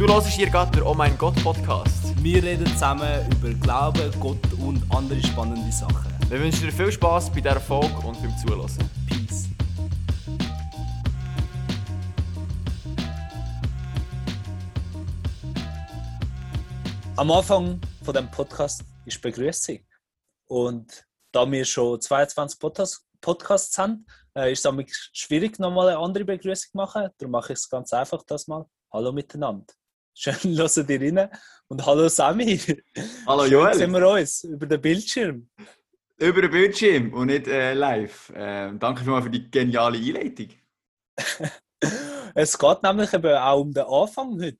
Du hörst hier gerade den Oh mein Gott Podcast. Wir reden zusammen über Glauben, Gott und andere spannende Sachen. Wir wünschen dir viel Spaß bei dieser Folge und beim Zuhören. Peace. Am Anfang von dem Podcast ist Begrüßung. Und da wir schon 22 Podcasts, Podcasts haben, äh, ist es schwierig, nochmal eine andere Begrüßung zu machen. Darum mache ich es ganz einfach das mal. Hallo miteinander. Schön, hören dir rein. Und hallo Sammy. Hallo Schön Joel. sehen wir uns über den Bildschirm. Über den Bildschirm und nicht äh, live. Ähm, danke vielmals für die geniale Einleitung. Es geht nämlich eben auch um den Anfang heute.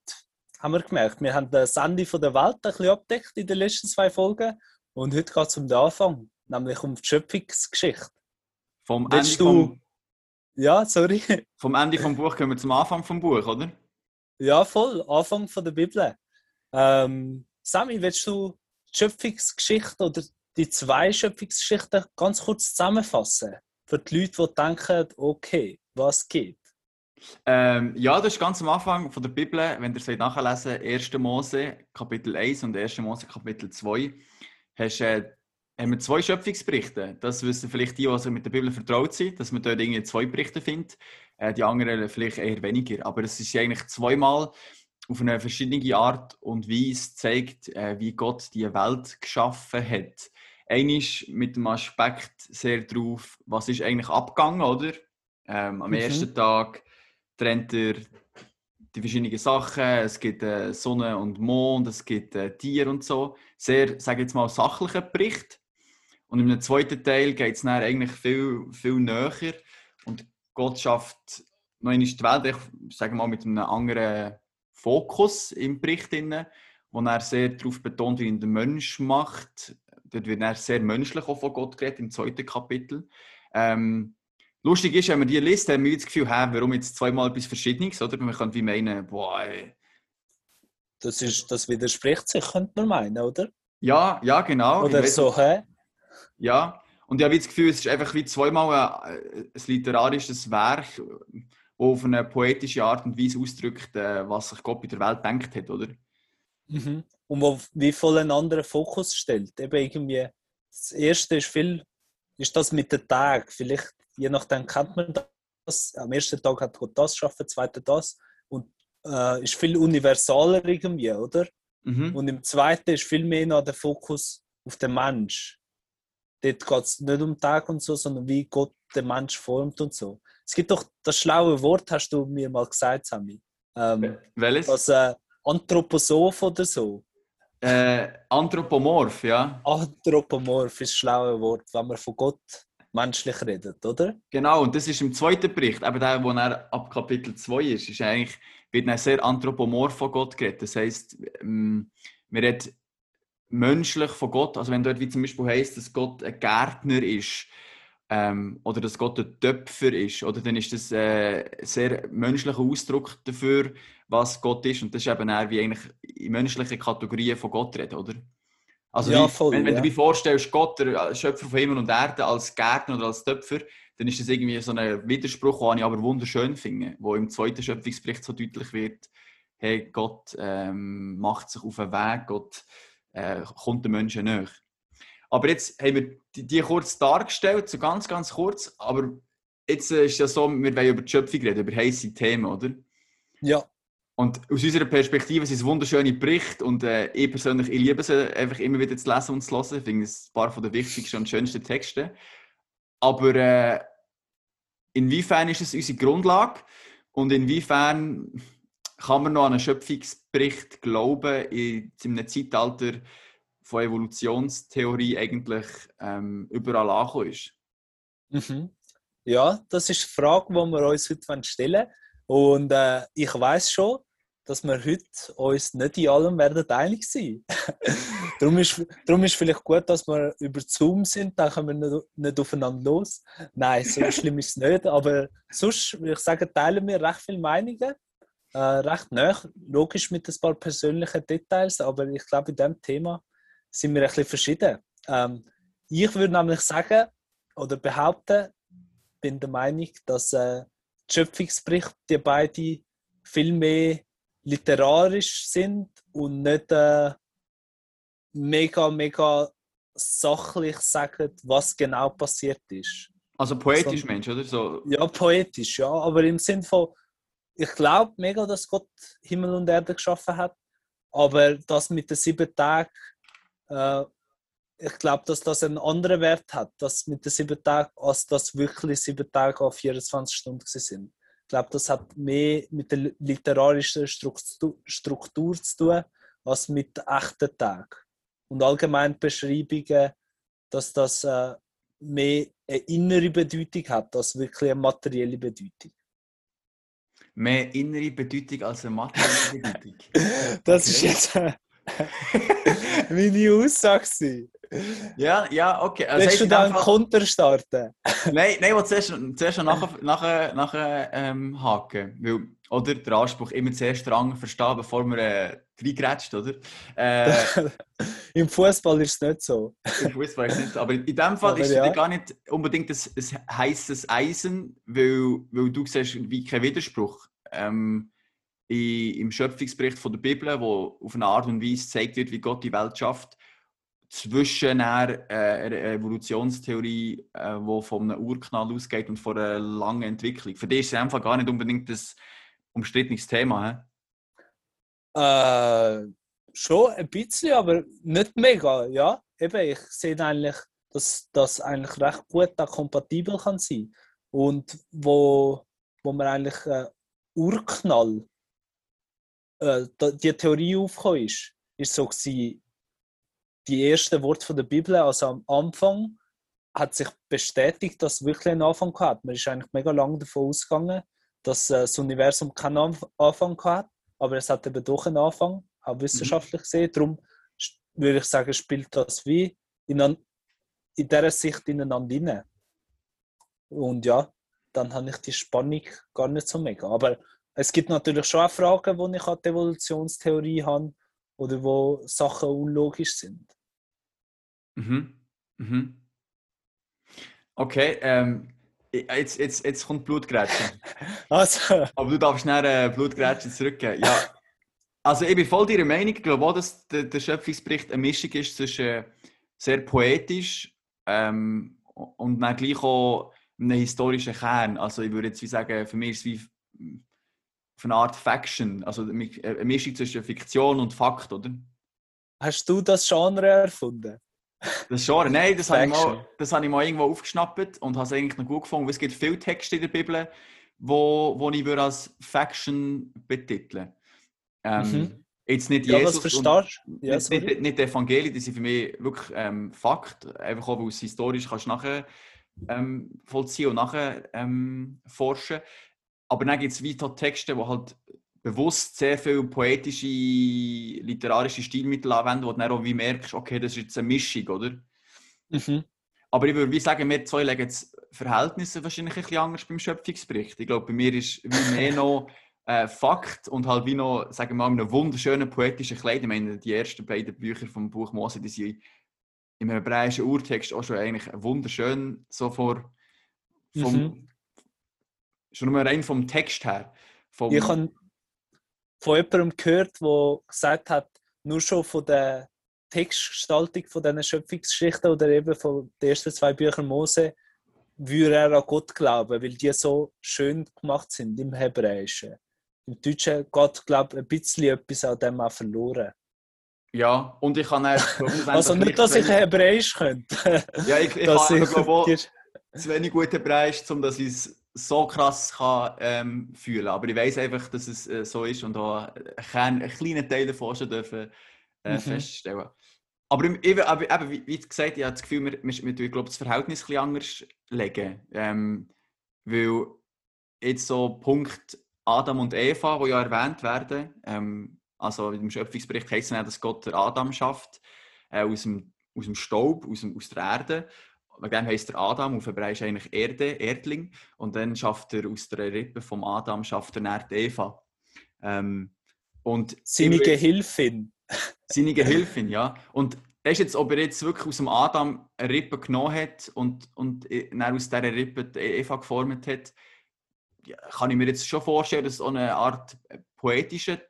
Haben wir gemerkt. Wir haben das Ende von der Welt ein bisschen abdeckt in den letzten zwei Folgen. Und heute geht es um den Anfang, nämlich um die Schöpfungsgeschichte. Vom Ende, Willst du- vom, Ja, sorry. vom Ende vom Buch kommen wir zum Anfang vom Buch, oder? Ja, voll. Anfang von der Bibel. Ähm, Sammy, willst du die Schöpfungsgeschichte oder die zwei Schöpfungsgeschichten ganz kurz zusammenfassen? Für die Leute, die denken, okay, was geht? Ähm, ja, das ist ganz am Anfang von der Bibel, wenn ihr es nachlesen 1. Mose Kapitel 1 und 1. Mose Kapitel 2, hast, äh, haben wir zwei Schöpfungsberichte. Das wissen vielleicht die, die mit der Bibel vertraut sind, dass man dort irgendwie zwei Berichte findet. Äh, die anderen vielleicht eher weniger. Aber es ist eigentlich zweimal auf eine verschiedene Art und Weise zeigt, äh, wie Gott die Welt geschaffen hat. Einisch mit dem Aspekt sehr drauf, was ist eigentlich abgegangen, oder? Ähm, am Mhm. ersten Tag trennt er die verschiedenen Sachen. Es gibt äh, Sonne und Mond, es gibt äh, Tiere und so. Sehr, sage jetzt mal, sachlicher Bericht. Und im zweiten Teil geht es dann eigentlich viel, viel näher. Und Gott schafft noch einmal die Welt, ich sage mal, mit einem anderen Fokus im Bericht, drin, wo er sehr darauf betont, wie ihn der Mensch macht. Dort wird er sehr menschlich auch von Gott geredet, im zweiten Kapitel. Ähm, lustig ist, wenn man die liest, haben wir das Gefühl, hä, warum jetzt zweimal etwas Verschiedenes, oder? Man könnte wie meinen, boah, ey. Das, ist, das widerspricht sich, könnte man meinen, oder? Ja, ja, genau. Oder so, hä? Ja, und ich habe das Gefühl, es ist einfach wie zweimal ein, ein literarisches Werk, das auf eine poetische Art und Weise ausdrückt, äh, was sich Gott bei der Welt denkt hat, oder? Mhm. Und wo wie voll einen anderen Fokus stellt. Eben irgendwie, das erste ist viel, ist das mit den Tagen. Vielleicht, je nachdem kennt man das. Am ersten Tag hat Gott das geschaffen, am zweiten das. Und äh, ist viel universaler irgendwie, oder? Mhm. Und im zweiten ist viel mehr noch der Fokus auf den Mensch. Dort geht es nicht um Tag und so, sondern wie Gott den Mensch formt und so. Es gibt doch das schlaue Wort, hast du mir mal gesagt, Sammy. Ähm, Welches? das äh, Anthroposoph oder so. Äh, Anthropomorph, ja. Anthropomorph ist das schlaue Wort, wenn man von Gott menschlich redet, oder? Genau, und das ist im zweiten Bericht, eben der, wo er ab Kapitel 2 ist, ist eigentlich, wird sehr anthropomorph von Gott geredet. Das heisst, ähm, man redet menschlich von Gott, also wenn dort wie zum Beispiel heisst, dass Gott ein Gärtner ist, ähm, oder dass Gott ein Töpfer ist, oder dann ist das äh, ein sehr menschlicher Ausdruck dafür, was Gott ist. Und das ist eben eher wie eigentlich in menschlichen Kategorien von Gott reden, oder? Also Ja, wie, voll, wenn, wenn ja. du dir vorstellst, Gott, der Schöpfer von Himmel und Erde, als Gärtner oder als Töpfer, dann ist das irgendwie so ein Widerspruch, den ich aber wunderschön finde, wo im zweiten Schöpfungsbericht so deutlich wird, hey, Gott ähm, macht sich auf den Weg, Gott äh, kommt den Menschen näher. Aber jetzt haben wir die, die kurz dargestellt, so ganz, ganz kurz, aber jetzt äh, ist ja so, wir wollen über die Schöpfung reden, über heisse Themen, oder? Ja. Und aus unserer Perspektive sind es wunderschöne Berichte und äh, ich persönlich ich liebe es einfach immer wieder zu lesen und zu hören. Ich finde es ein paar von der wichtigsten und schönsten Texte. Aber äh, inwiefern ist es unsere Grundlage und inwiefern kann man noch an einen Schöpfungsbericht glauben in in einem Zeitalter von Evolutionstheorie eigentlich ähm, überall angekommen ist? Mhm. Ja, das ist die Frage, die wir uns heute stellen wollen. Und äh, ich weiß schon, dass wir heute uns nicht in allem werden einig sein darum, ist, darum ist vielleicht gut, dass wir über Zoom sind, dann kommen wir nicht, nicht aufeinander los. Nein, so schlimm ist es nicht. Aber sonst, würde ich sagen, teilen wir recht viele Meinungen. Äh, recht nah, logisch mit ein paar persönlichen Details, aber ich glaube, in diesem Thema sind wir ein bisschen verschieden. Ähm, ich würde nämlich sagen oder behaupten, bin der Meinung, dass äh, die Schöpfungsberichte, die beide viel mehr literarisch sind und nicht äh, mega, mega sachlich sagen, was genau passiert ist. Also poetisch, Mensch, oder? So. Ja, poetisch, ja. Aber im Sinn von, ich glaube mega, dass Gott Himmel und Erde geschaffen hat. Aber das mit den sieben Tagen, äh, ich glaube, dass das einen anderen Wert hat, das mit den sieben Tagen, als das wirklich sieben Tage auf 24 Stunden sind. Ich glaube, das hat mehr mit der literarischen Struktur, Struktur zu tun, als mit echten Tagen. Und allgemein Beschreibungen, dass das äh, mehr eine innere Bedeutung hat, als wirklich eine materielle Bedeutung. Mehr innere Bedeutung als eine materielle Bedeutung? das okay. ist jetzt äh, meine Aussage. Ja, ja, okay. Also Willst du da einen Konter starten? nein, nein, ich zuerst, zuerst nachher, nachher, nachher ähm, haken. Weil, oder der Anspruch immer zuerst Rang verstehen, bevor man äh, reingrätscht, oder? Äh, Im Fußball ist es nicht so. Im Fußball ist es nicht so. Aber in diesem Fall Aber ist es ja. gar nicht unbedingt ein, ein heißes Eisen, weil, weil du siehst wie kein Widerspruch. Ähm, im Schöpfungsbericht von der Bibel, wo auf eine Art und Weise gezeigt wird, wie Gott die Welt schafft, zwischen einer, äh, Evolutionstheorie, äh, von einem Urknall ausgeht und von einer langen Entwicklung. Für dich ist es einfach gar nicht unbedingt das umstrittenes Thema. Äh, schon ein bisschen, aber nicht mega. Ja, eben, ich sehe eigentlich, dass das eigentlich recht gut auch kompatibel kann sein und wo, wo man eigentlich äh, Urknall äh, die Theorie aufgekommen ist, ist so gewesen, die ersten Worte von der Bibel, also am Anfang, hat sich bestätigt, dass es wirklich einen Anfang hat. Man ist eigentlich mega lange davon ausgegangen, dass äh, das Universum keinen Anfang hat, aber es hat eben doch einen Anfang, auch mhm. wissenschaftlich gesehen. Darum würde ich sagen, spielt das wie in, in dieser Sicht ineinander rein. Und ja, dann habe ich die Spannung gar nicht so mega. Aber es gibt natürlich schon auch Fragen, wo ich an die Evolutionstheorie habe oder wo Sachen unlogisch sind. Mhm. Mhm. Okay, ähm, jetzt, jetzt, jetzt kommt Blutgrätsche. also. Aber du darfst schnell äh, Blutgrätsche zurückgeben. Ja, also ich bin voll deiner Meinung. Ich glaube auch, dass der, der Schöpfungsbericht eine Mischung ist zwischen äh, sehr poetisch ähm, und dann gleich auch einem historischen Kern. Also ich würde jetzt wie sagen, für mich ist es wie eine Art Faction, also eine Mischung zwischen Fiktion und Fakt, oder? Hast du das Genre erfunden? Das Genre? Nein, das habe, ich mal, das habe ich mal irgendwo aufgeschnappt und habe es eigentlich noch gut gefunden. Es gibt viele Texte in der Bibel, wo, wo ich als Faction betiteln ähm, mhm. Jetzt nicht ja, Jesus und ja, nicht, nicht, nicht die Evangelien, die sind für mich wirklich ähm, Fakt, einfach auch, weil es historisch kannst nachher ähm, vollziehen und nachher ähm, forschen. Aber dann gibt es weiter Texte, die halt bewusst sehr viel poetische, literarische Stilmittel anwenden, wo du dann auch wie merkst, okay, das ist jetzt eine Mischung, oder? Mhm. Aber ich würde wie sagen, wir zwei legen jetzt Verhältnisse wahrscheinlich ein bisschen anders beim Schöpfungsbericht. Ich glaube, bei mir ist wie mehr noch äh, Fakt und halt wie noch, sagen wir mal, einem wunderschönen poetischen Kleid. Ich meine, die ersten beiden Bücher vom Buch Mose, die sind im hebräischen Urtext auch schon eigentlich wunderschön, so vor, vom, mhm. schon nur rein vom Text her. Vom, ich habe von jemandem gehört, der gesagt hat, nur schon von der Textgestaltung von diesen Schöpfungsgeschichten oder eben von den ersten zwei Büchern Mose würde er an Gott glauben, weil die so schön gemacht sind im Hebräischen. Im Deutschen geht, glaube ich, ein bisschen etwas an dem auch verloren. Ja, und ich kann auch... also nicht, dass ich Hebräisch könnte. ja, ich, ich kann ich, glaube zu wenig gut Hebräisch, um dass ich es so krass kann, ähm, fühlen Aber ich weiß einfach, dass es äh, so ist und auch einen, einen kleinen Teil davon schon dürfen, äh, mhm. feststellen. Aber eben, aber, wie, gesagt, ich habe das Gefühl, wir, wir, wir glaube, das Verhältnis ein anders legen. Ähm, weil jetzt so Punkt Adam und Eva, die ja erwähnt werden, ähm, also im Schöpfungsbericht heißt es ja, dass Gott Adam schafft, äh, aus, dem, aus dem Staub, aus, dem, aus der Erde wegen dem heisst er Adam, auf Hebräisch eigentlich Erde, Erdling. Und dann schafft er aus der Rippe vom Adam schafft er dann Eva. Ähm, und seine Gehilfin. Seine Gehilfin, ja. Und das ist jetzt, ob er jetzt wirklich aus dem Adam eine Rippe genommen hat und, und dann aus dieser Rippe die Eva geformt hat, kann ich mir jetzt schon vorstellen, dass es auch eine Art poetischen mhm.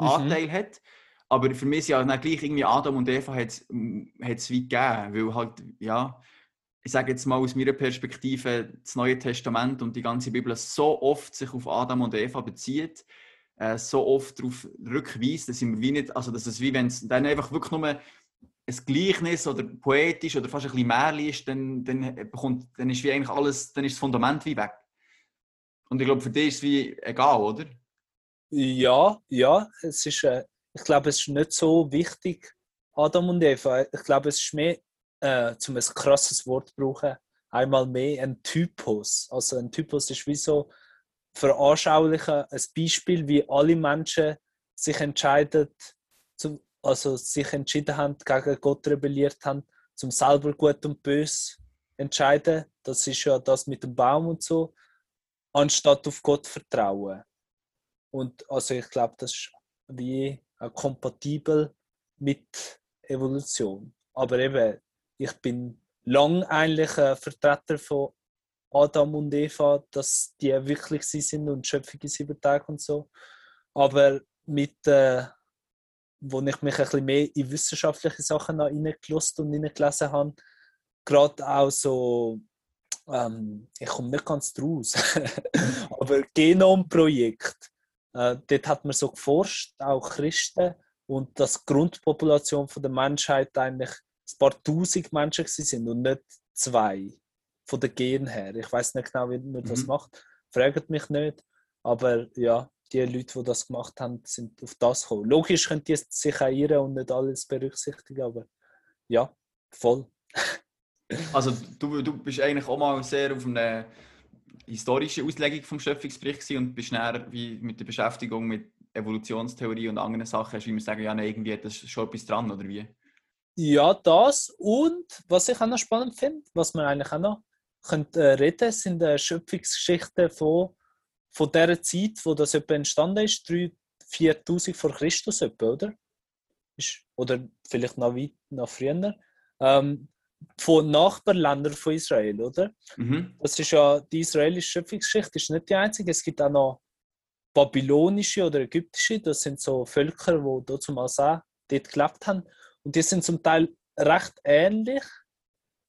Anteil mhm. hat. Aber für mich ist ja dann gleich irgendwie Adam und Eva hat es wie gegeben, weil halt, ja, ich sage jetzt mal aus meiner Perspektive, das Neue Testament und die ganze Bibel so oft sich auf Adam und Eva bezieht, äh, so oft darauf rückweist, dass, wir wie nicht, also dass es wie wenn es dann einfach wirklich nur ein Gleichnis oder poetisch oder fast ein bisschen Märchen ist, dann, dann, bekommt, dann ist wie eigentlich alles, dann ist das Fundament wie weg. Und ich glaube, für dich ist es wie egal, oder? Ja, ja, es ist, äh, ich glaube, es ist nicht so wichtig, Adam und Eva. Ich glaube, es ist mehr äh, zum ein krasses Wort zu brauchen, einmal mehr ein Typus. Also ein Typus ist wie so veranschaulichen, ein Beispiel, wie alle Menschen sich entscheiden, zum, also sich entschieden haben, gegen Gott rebelliert haben, zum selber Gut und Bös entscheiden. Das ist ja das mit dem Baum und so, anstatt auf Gott vertrauen. Und also ich glaube, das ist wie kompatibel mit Evolution. Aber eben, ich bin lang eigentlich ein Vertreter von Adam und Eva, dass die wirklich sie sind und Schöpfung in sieben Tagen und so. Aber mit, äh, wo ich mich ein bisschen mehr in wissenschaftliche Sachen hineingelost und hineingelesen habe, gerade auch so, ähm, ich komme nicht ganz draus, aber Genomprojekt, äh, dort hat man so geforscht, auch Christen, und dass die Grundpopulation von der Menschheit eigentlich ein paar tausend Menschen sind und nicht zwei von den Gen her. Ich weiß nicht genau, wie man das mhm. macht. Fragt mich nicht. Aber ja, die Leute, die das gemacht haben, sind auf das gekommen. Logisch können die sich auch irren und nicht alles berücksichtigen, aber ja, voll. also du, du bist eigentlich auch mal sehr auf eine historische Auslegung vom Schöpfungsbericht und bist näher wie mit der Beschäftigung mit Evolutionstheorie und anderen Sachen, hast du immer sagen, ja, nein, irgendwie hat das schon etwas dran, oder wie? Ja, das. Und was ich auch noch spannend finde, was man eigentlich auch noch könnte, äh, reden sind äh, Schöpfungsgeschichten von, von dieser Zeit, wo das etwa entstanden ist, 3.000, 4.000 vor Christus etwa, oder? Ist, oder vielleicht noch weit noch früher. Ähm, von Nachbarländern von Israel, oder? Mhm. Das ist ja die israelische Schöpfungsgeschichte, ist nicht die einzige. Es gibt auch noch babylonische oder ägyptische, das sind so Völker, die dort auch dort gelebt haben. Und die sind zum Teil recht ähnlich,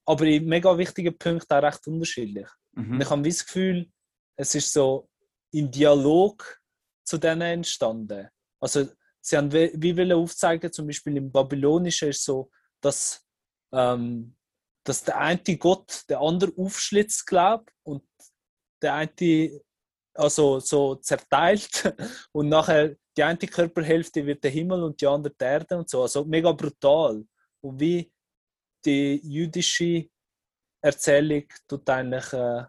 aber in mega wichtigen Punkten auch recht unterschiedlich. Mhm. Ich habe das Gefühl, es ist so in Dialog zu denen entstanden. Also sie haben wie, wie wollen aufzeigen, zum Beispiel im Babylonischen ist so, dass, ähm, dass der eine Gott der andere aufschlitzt, glaubt und der eine also so zerteilt und nachher die eine Körperhälfte wird der Himmel und die andere die Erde und so. Also mega brutal. Und wie die jüdische Erzählung tut eigentlich äh,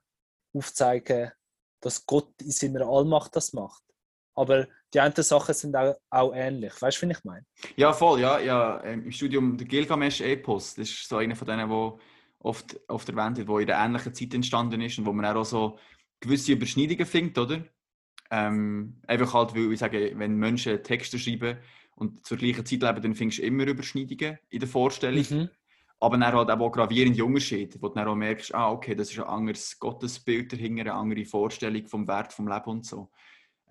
aufzeigen, dass Gott in seiner Allmacht das macht. Aber die anderen Sachen sind auch, auch ähnlich. Weißt du, wie ich meine? Ja, voll. Ja, ja. Ähm, Im Studium der Gilgamesch-Epos, das ist so einer von denen, der oft, oft erwähnt wird, der in der ähnlichen Zeit entstanden ist und wo man auch so gewisse Überschneidungen findet, oder? Ähm, einfach halt, weil ich sage, wenn Menschen Texte schreiben und zur gleichen Zeit leben, dann findest du immer Überschneidungen in der Vorstellung. Mhm. Aber dann halt auch gravierende Unterschiede, wo du dann auch merkst, ah, okay, das ist ein anderes Gottesbild dahinter, eine andere Vorstellung vom Wert vom Leben und so.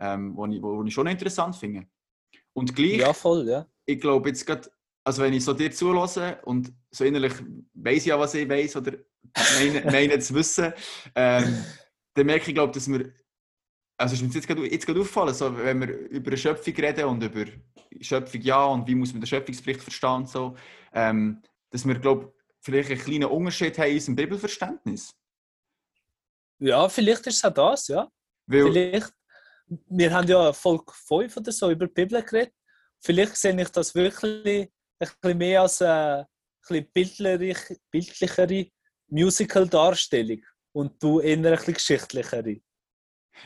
Ähm, wo, ich, wo, ich schon interessant finde. Und gleich, ja, voll, ja. ich glaube jetzt gerade, also wenn ich so dir zulasse und so innerlich weiß ja, was ich weiß oder meine, meine zu wissen, ähm, dann merke ich, glaube dass wir, also ist mir jetzt gerade, jetzt gerade aufgefallen, so, wenn wir über eine Schöpfung reden und über Schöpfung ja und wie muss man den Schöpfungsbericht verstehen, so, ähm, dass wir, glaube vielleicht einen kleinen Unterschied haben in unserem Bibelverständnis. Ja, vielleicht ist es auch das, ja. Weil, vielleicht, wir haben ja Volk 5 oder so über die Bibel geredet. Vielleicht sehe ich das wirklich ein bisschen mehr als eine, ein bisschen bildlichere Musical-Darstellung und du eher ein bisschen geschichtlichere.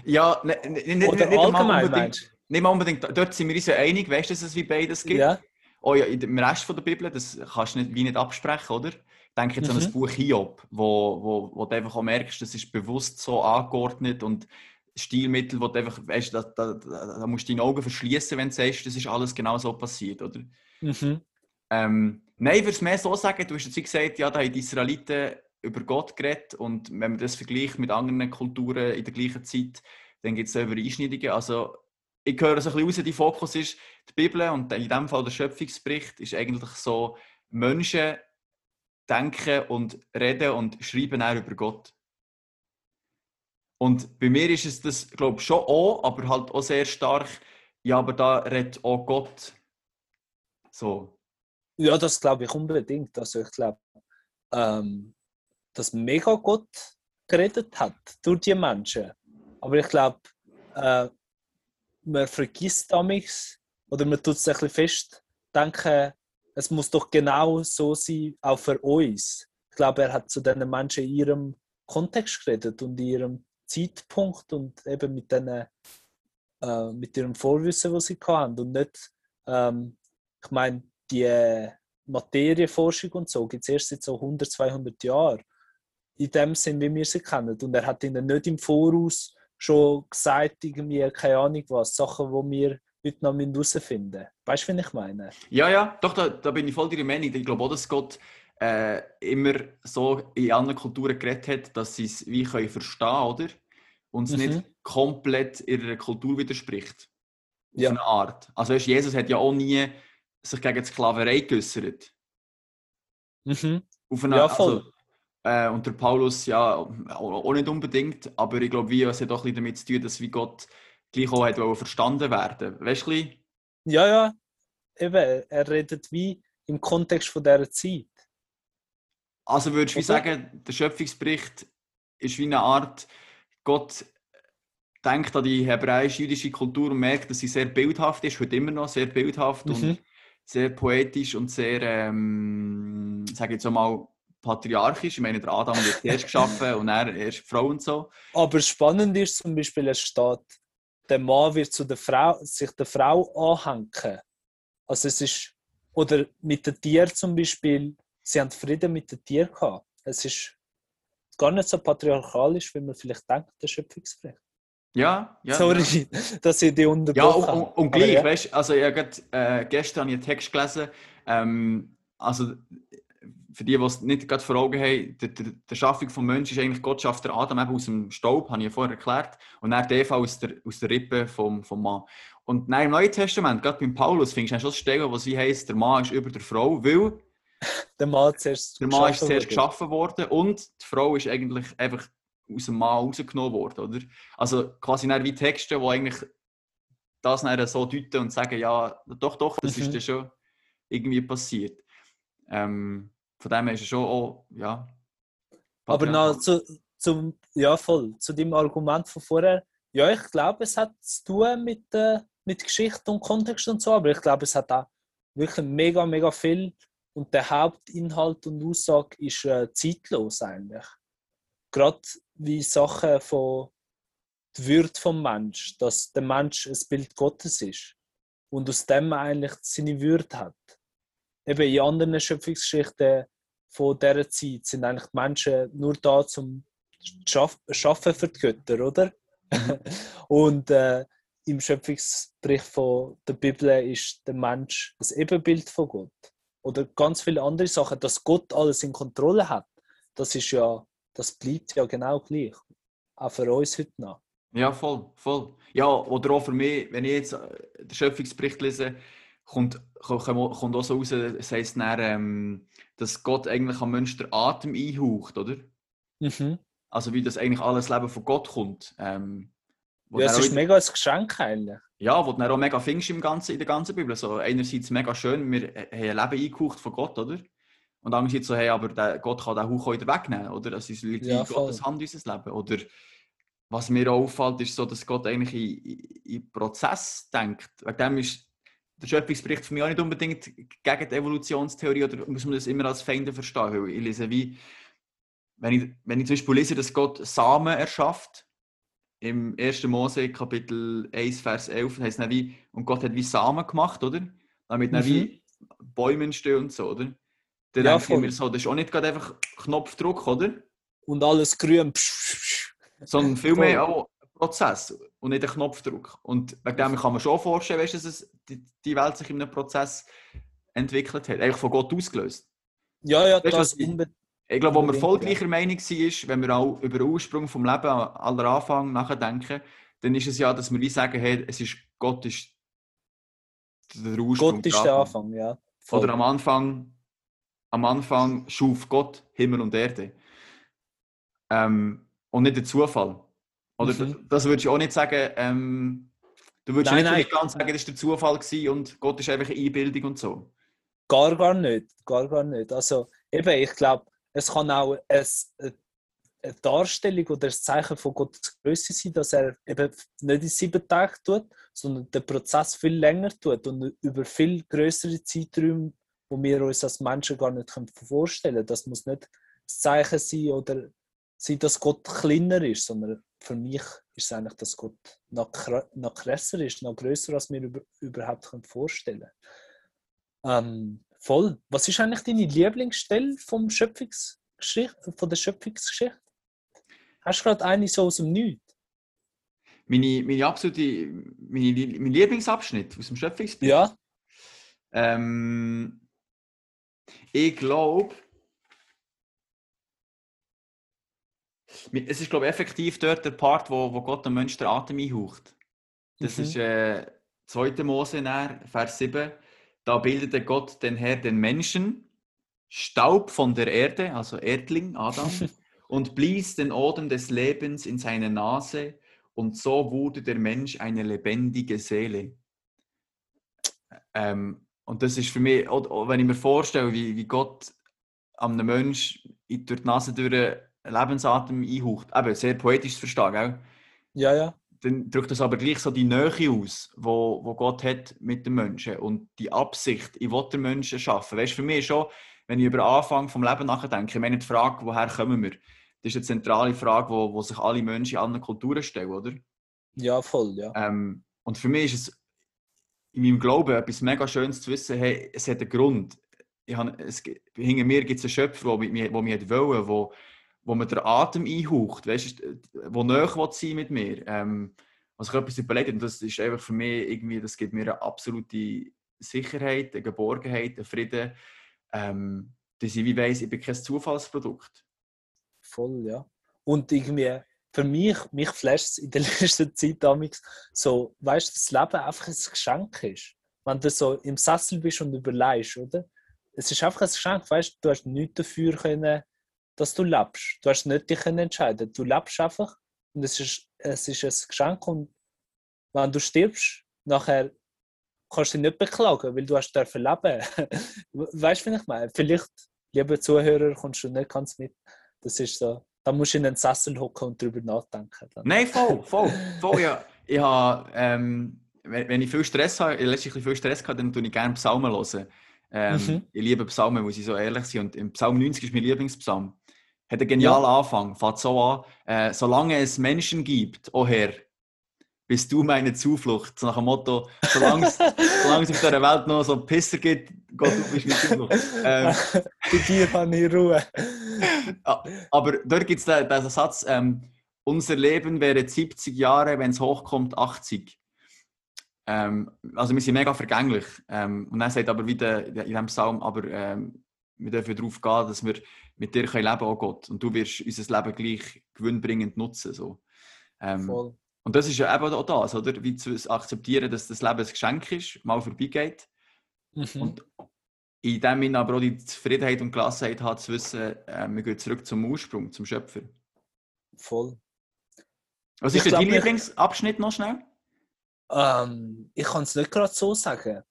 Ja, ne, ne, ne, Oder nicht, allgemein meinst Nicht mal unbedingt, dort sind wir uns ja einig, weißt du, dass es wie beides gibt? Ja. Oh ja, im Rest von der Bibel, das kannst du nicht, wie nicht absprechen, oder? Ich denke jetzt mhm. an das. Buch Hiob, wo, wo, wo du einfach auch merkst, das ist bewusst so angeordnet und Stilmittel, wo du einfach, weißt, da, da, da, da musst du deine Augen verschließen, wenn du sagst, das ist alles genau so passiert, oder? Mhm. Ähm, nein, ich würde es mehr so sagen, du hast jetzt gesagt, ja, da haben die Israeliten über Gott geredet und wenn man das vergleicht mit anderen Kulturen in der gleichen Zeit, dann gibt es Übereinschneidungen. Also ich höre so ein bisschen raus, die Fokus ist die Bibel und in dem Fall der Schöpfungsbericht ist eigentlich so, Menschen denken und reden und schreiben auch über Gott. Und bei mir ist es das, glaube ich, schon auch, aber halt auch sehr stark, ja, aber da redet auch Gott. So. Ja, das glaube ich unbedingt. Also ich glaube, ähm, dass mega Gott geredet hat durch die Menschen. Aber ich glaube, äh, man vergisst damals oder man tut es ein bisschen fest, denken, es muss doch genau so sein, auch für uns. Ich glaube, er hat zu diesen Menschen in ihrem Kontext geredet und in ihrem Zeitpunkt und eben mit, denen, äh, mit ihrem Vorwissen, was sie hatten. Und nicht, ähm, ich meine, die Materienforschung und so gibt es erst seit so 100, 200 Jahren. In dem Sinn, wie wir sie kennen. Und er hat ihnen nicht im Voraus schon gesagt, irgendwie, keine Ahnung was, Sachen, die wir heute noch herausfinden müssen. Weißt du, was ich meine? Ja, ja, doch, da, da bin ich voll deiner Meinung. Ich glaube auch, dass Gott äh, immer so in anderen Kulturen geredet hat, dass sie es wie können verstehen oder? Und es mhm. nicht komplett ihrer Kultur widerspricht. Auf ja. eine Art. Also weißt, Jesus hat ja auch nie sich gegen die Sklaverei geäußert. Mhm. Auf eine, ja, voll. Also, äh, und der Paulus ja auch nicht unbedingt, aber ich glaube, es hat auch ein bisschen damit zu tun, dass wie Gott gleich auch hat verstanden werden. Weißt du? Ja, ja. Eben, er redet wie im Kontext von dieser Zeit. Also würdest du wie sagen, der Schöpfungsbericht ist wie eine Art, Gott denkt an die hebräisch-jüdische Kultur und merkt, dass sie sehr bildhaft ist, heute immer noch sehr bildhaft mhm. und sehr poetisch und sehr, ähm, sage jetzt mal, patriarchisch. Ich meine, der Adam wird erst geschaffen und er erst Frau und so. Aber spannend ist zum Beispiel, es steht, der Mann wird zu der Frau, sich der Frau anhängen. Also es ist, oder mit den Tieren zum Beispiel, sie haben Frieden mit den Tieren gehabt. Es ist gar nicht so patriarchalisch, wie man vielleicht denkt, der Schöpfungsbericht. Ja, ja. Sorry, ja. dass ich die unterbrochen Ja, und, und, und gleich, ja. weißt also ich habe äh, gestern einen Text gelesen, ähm, also für die, die es nicht gerade vor Augen haben, die, die, die Schaffung des Menschen ist eigentlich, Gott schafft der Adam eben aus dem Staub, habe ich ja vorher erklärt, und dann der Eva aus der, aus der Rippe vom, vom Mann. Und dann im Neuen Testament, gerade beim Paulus, findest du schon Stellen, wo sie heisst, der Mann ist über der Frau, weil der Mann, zuerst der Mann ist zuerst geschaffen worden und die Frau ist eigentlich einfach aus dem Mann rausgenommen worden, oder? Also quasi wie Texte, die eigentlich das dann so deuten und sagen, ja, doch, doch, das mhm. ist dann schon irgendwie passiert. Ähm, von dem her ist es schon auch, ja. Aber noch zu, zum, ja voll, zu dem Argument von vorher, ja, ich glaube, es hat zu tun mit, äh, mit Geschichte und Kontext und so, aber ich glaube, es hat auch wirklich mega, mega viel und der Hauptinhalt und Aussage ist äh, zeitlos eigentlich. Gerade wie Sachen von der Würde vom Mensch, dass der Mensch ein Bild Gottes ist und aus dem eigentlich seine Würde hat. Eben in anderen Schöpfungsgeschichten von dieser Zeit sind eigentlich die Menschen nur da zum Schaffen für die Götter, oder? Und äh, im Schöpfungsbericht von der Bibel ist der Mensch das Ebenbild von Gott. Oder ganz viele andere Sachen, dass Gott alles in Kontrolle hat. Das ist ja, das bleibt ja genau gleich. Auch für uns heute noch. Ja, voll, voll. Ja, oder auch für mich, wenn ich jetzt äh, den Schöpfungsbericht lese, kommt, kommt auch so raus, es heisst dann, ähm, dass Gott eigentlich am Menschen den Atem einhaucht, oder? Mhm. Also wie das eigentlich alles Leben von Gott kommt. Ähm, ja, es ist mega ein Geschenk eigentlich. Ja, wo du dann auch mega findest im ganzen, in der ganzen Bibel. So, einerseits mega schön, wir haben ein Leben eingehaucht von Gott, oder? Und andererseits so, hey, aber der, Gott kann den Hauch auch wieder wegnehmen, oder? Das ist liegt ja, in Gottes Hand unser Leben. Oder was mir auffällt, ist so, dass Gott eigentlich in, in, in Prozess denkt. Wegen dem ist der Schöpfungsbericht für mich auch nicht unbedingt gegen die Evolutionstheorie oder muss man das immer als Feinde verstehen? Weil ich lese wie, wenn ich, wenn ich zum Beispiel lese, dass Gott Samen erschafft, im 1. Mose Kapitel 1, Vers 11, heißt es wie, und Gott hat wie Samen gemacht, oder? Damit mhm. wie Bäume entstehen und so, oder? Dann ja, denke so, das ist auch nicht gerade einfach Knopfdruck, oder? Und alles grün. Sondern vielmehr auch Prozess und nicht ein Knopfdruck. Und wegen dem kann man schon vorstellen, weißt, dass es die, Welt sich in einem Prozess entwickelt hat. Eigentlich von Gott ausgelöst. Ja, ja, weißt, das, unbe Ich glaube, wo wir voll gleicher Meinung sind, wenn wir auch über den Ursprung vom Leben aller Anfang nachdenken, dann ist es ja, dass wir wie sagen, hey, es ist Gott ist der Ursprung. Gott ist der Anfang, ja. Voll. Oder am Anfang, am Anfang schuf Gott Himmel und Erde. Ähm, und nicht der Zufall. Oder mhm. das, das würdest du auch nicht sagen, ähm, du würdest nein, nicht nein. ganz sagen, das war der Zufall und Gott ist einfach eine Einbildung und so. Gar, gar nicht. Gar, gar nicht. Also, eben, ich glaube, es kann auch ein, eine Darstellung oder ein Zeichen von Gottes Größe sein, dass er eben nicht in sieben Tagen tut, sondern den Prozess viel länger tut und über viel größere Zeiträume, wo wir uns als Menschen gar nicht vorstellen können. Das muss nicht das Zeichen sein oder sein, dass Gott kleiner ist, sondern für mich ist es eigentlich, dass Gott noch, noch krasser ist, noch größer, als wir über, überhaupt vorstellen können. Ähm, voll. Was ist eigentlich deine Lieblingsstelle vom Schöpfungsgeschichte, von der Schöpfungsgeschichte? Hast du gerade eine so aus dem Nichts? Meine, meine absolute, meine, mein Lieblingsabschnitt aus dem Schöpfungsbuch? Ja. Ähm, ich glaube, es ist glaube effektiv dort der Part, wo, wo Gott dem Menschen den Atem einhaucht. Das mhm. ist äh, 2. Mose, Vers 7. Da bildete Gott den Herr den Menschen, Staub von der Erde, also Erdling, Adam, und blies den Odem des Lebens in seine Nase, und so wurde der Mensch eine lebendige Seele. Ähm, und das ist für mich, wenn ich mir vorstelle, wie, wie Gott einem Menschen durch die Nase durch Lebensatem einhaucht, eben sehr poetisch zu verstehen, gell? Ja, ja. Dann drückt das aber gleich so die Nähe aus, wo, wo Gott hat mit dem Menschen und die Absicht, ich will den Menschen schaffen. Weißt du, für mich schon, wenn ich über den Anfang vom Leben nachdenke, ich meine die Frage, woher kommen wir? Das ist eine zentrale Frage, wo, wo sich alle Menschen in anderen Kulturen stellen, oder? Ja, voll, ja. Ähm, und für mich ist es in meinem Glauben etwas mega Schönes zu wissen, hey, es hat einen Grund. Ich habe, es, hinter mir gibt es einen Schöpfer, der mich, der mich wollen, wo, wo man den Atem einhaucht, weißt du, wo näher sein mit mir. Ähm, also ich etwas überlegt und das ist einfach für mich irgendwie, das gibt mir eine absolute Sicherheit, eine Geborgenheit, einen Frieden, ähm, dass ich wie weiss, ich bin kein Zufallsprodukt. Voll, ja. Und irgendwie, für mich, mich flasht es in der letzten Zeit damals so, weißt du, das Leben einfach ein Geschenk ist. Wenn du so im Sessel bist und überleihst, oder? Es ist einfach ein Geschenk, weißt du, du hast nichts dafür können, dass du lebst. Du hast nicht dich entscheiden. Du lebst einfach und es ist, es ist ein Geschenk und wenn du stirbst, nachher kannst du dich nicht beklagen, weil du hast dürfen leben. weißt du, wie ich meine? Vielleicht, liebe Zuhörer, kommst du nicht ganz mit. Das ist so. Da musst du in den Sessel hocken und darüber nachdenken. Dann. Nein, voll, voll, voll, ja. Ich habe, ähm, wenn, ich viel Stress habe, letztlich viel Stress habe, dann tue ich gerne Psalmen hören. Ähm, mhm. Ich liebe Psalmen, muss ich so ehrlich sein. Und im Psalm 90 ist mein Lieblingspsalm. Hat einen genialen ja. Anfang. Fängt so an, äh, solange es Menschen gibt, oh Herr, bist du meine Zuflucht. So nach dem Motto, solange es, solange es auf dieser Welt noch so Pisser gibt, Gott, du bist meine Zuflucht. Ähm, Bei dir habe ich Ruhe. aber dort gibt es den, den Satz, ähm, unser Leben wäre 70 Jahre, wenn es hochkommt, 80. Ähm, also wir sind mega vergänglich. Ähm, und dann sagt aber wieder in diesem Psalm, aber ähm, wir dürfen darauf gehen, dass wir mit dir können leben können, oh Gott. Und du wirst unser Leben gleich gewinnbringend nutzen. So. Ähm, Voll. Und das ist ja eben auch das, oder? Wie zu akzeptieren, dass das Leben ein Geschenk ist, mal vorbeigeht. Mhm. Und in dem Sinne aber auch die Zufriedenheit und Gelassenheit hat, zu wissen, äh, wir gehen zurück zum Ursprung, zum Schöpfer. Voll. Was ist dein Lieblingsabschnitt noch schnell? Ähm, ich kann es nicht gerade so sagen.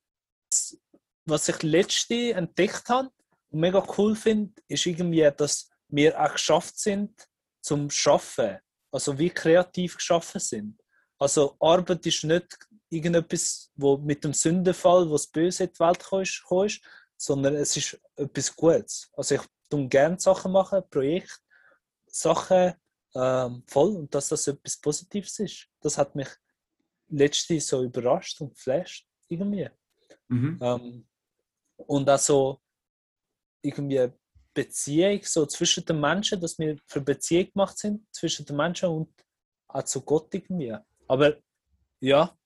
Was ich letzte entdeckt habe, und mega cool finde, ist irgendwie, dass wir auch geschafft sind zum Schaffen. Also wie kreativ geschaffen sind. Also Arbeit ist nicht irgendetwas, wo mit dem Sündenfall, wo das Böse in die Welt gekommen ist, sondern es ist etwas Gutes. Also ich tue gerne Sachen machen, Projekte, Sachen ähm, voll und dass das etwas Positives ist. Das hat mich letztens so überrascht und geflasht irgendwie. Mhm. Ähm, und also irgendwie Beziehung so zwischen den Menschen, dass wir für Beziehung gemacht sind zwischen den Menschen und auch zu Gott irgendwie. Aber ja,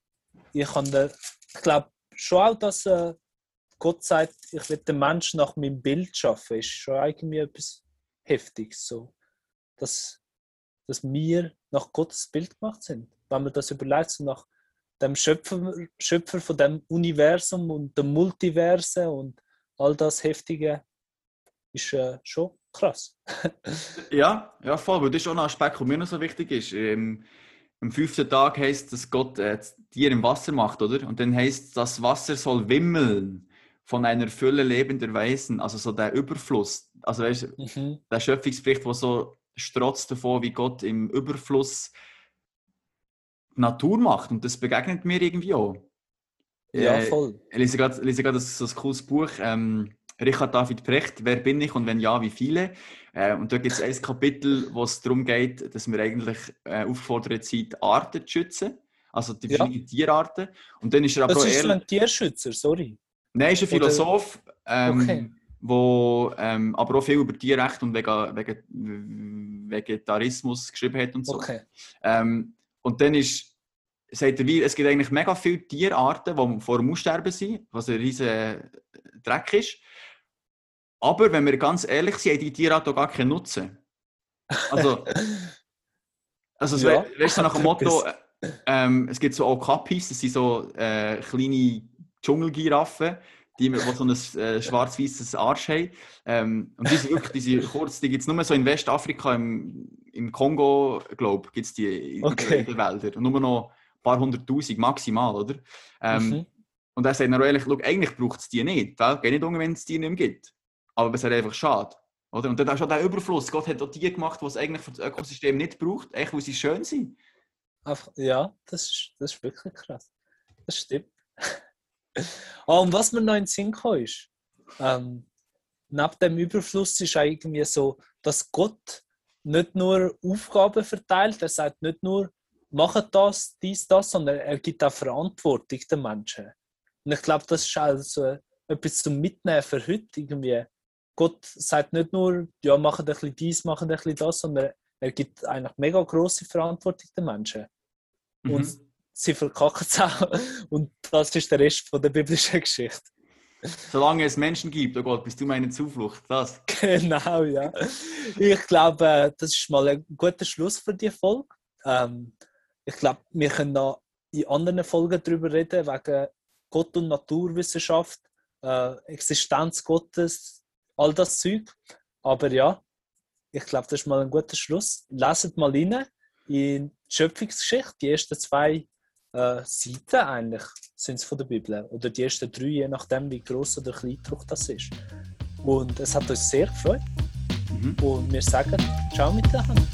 ich, ich glaube schon auch, dass äh, Gott sagt, ich will den Menschen nach meinem Bild schaffen, ist schon irgendwie etwas heftig, so, dass, dass wir nach Gottes Bild gemacht sind. Wenn man das überlegt, so nach dem Schöpfer, Schöpfer von dem Universum und dem Multiverse und all das Heftige, ist äh, schon krass. ja, ja, voll. Weil das ist auch ein Aspekt, der mir noch so wichtig ist. Ähm, am fünften Tag heißt, dass Gott äh, Tier im Wasser macht, oder? Und dann heißt, das Wasser soll wimmeln von einer Fülle lebender Wesen, also so der Überfluss. Also weißt, mhm. der Schöpfungsbericht, der so strotzt davon, wie Gott im Überfluss Natur macht. Und das begegnet mir irgendwie auch. Ja, äh, voll. Ich lese gerade so ein cooles Buch, ähm, Richard David Precht, Wer bin ich und wenn ja, wie viele? Äh, und da gibt es ein Kapitel, wo es darum geht, dass wir eigentlich äh, aufgefordert sind, Arten zu schützen. Also die verschiedenen ja. Tierarten. Und dann ist er aber das ist ein Tierschützer, sorry. Nein, ist ein Philosoph, ähm, okay. wo ähm, aber auch viel über Tierrecht und Vega, Vega, Vegetarismus geschrieben hat und so. Okay. Ähm, und dann ist, sagt er, wie, es gibt eigentlich mega viele Tierarten, die vor dem Aussterben sind, was ein riesiger Dreck ist. Aber wenn wir ganz ehrlich sind, haben die Tierarten gar keinen Nutzen. Also, also ja, weißt du, nach dem Motto, ähm, es gibt so Okapis, das sind so äh, kleine Dschungelgiraffen, die, die so ein äh, schwarz-weißes Arsch haben. Ähm, und die sind wirklich, die sind kurz, die gibt es nur so in Westafrika, im, im Kongo, glaube gibt es die in, okay. den Wäldern. Und nur noch ein paar hunderttausend maximal, oder? Ähm, mhm. Und er sagt dann ehrlich, eigentlich braucht es die nicht, weil geht nicht um, wenn es die nicht mehr gibt. Aber es halt einfach schade. Oder? Und dann ist auch der Überfluss. Gott hat auch die gemacht, die es eigentlich für das Ökosystem nicht braucht, echt, weil sie schön sind. Ja, das ist, das ist wirklich krass. Das stimmt. oh, und was mir noch in den Sinn kam, ist, ähm, neben dem Überfluss ist irgendwie so, dass Gott nicht nur Aufgaben verteilt, er sagt nicht nur, machen das, dies, das, sondern er gibt auch Verantwortung den Menschen. Und ich glaube, das ist also etwas zum Mitnehmen für heute irgendwie. Gott sagt nicht nur, ja, machen ein bisschen dies, machen ein bisschen das, sondern er gibt eigentlich mega große Verantwortung den Menschen. Mhm. Und sie verkacken es auch. Und das ist der Rest von der biblischen Geschichte. Solange es Menschen gibt, oh Gott, bist du meine Zuflucht. Das. Genau, ja. Ich glaube, das ist mal ein guter Schluss für die Folge. Ähm, ich glaube, wir können noch in anderen Folgen darüber reden, wegen Gott und Naturwissenschaft, äh, Existenz Gottes, all das Zeug. Aber ja, ich glaube, das ist mal ein guter Schluss. Leset mal rein in die Schöpfungsgeschichte, die ersten zwei äh, Seiten eigentlich sind es von der Bibel. Oder die ersten drei, je nachdem, wie groß oder klein das ist. Und es hat uns sehr gefreut. Mhm. Und wir sagen Ciao miteinander.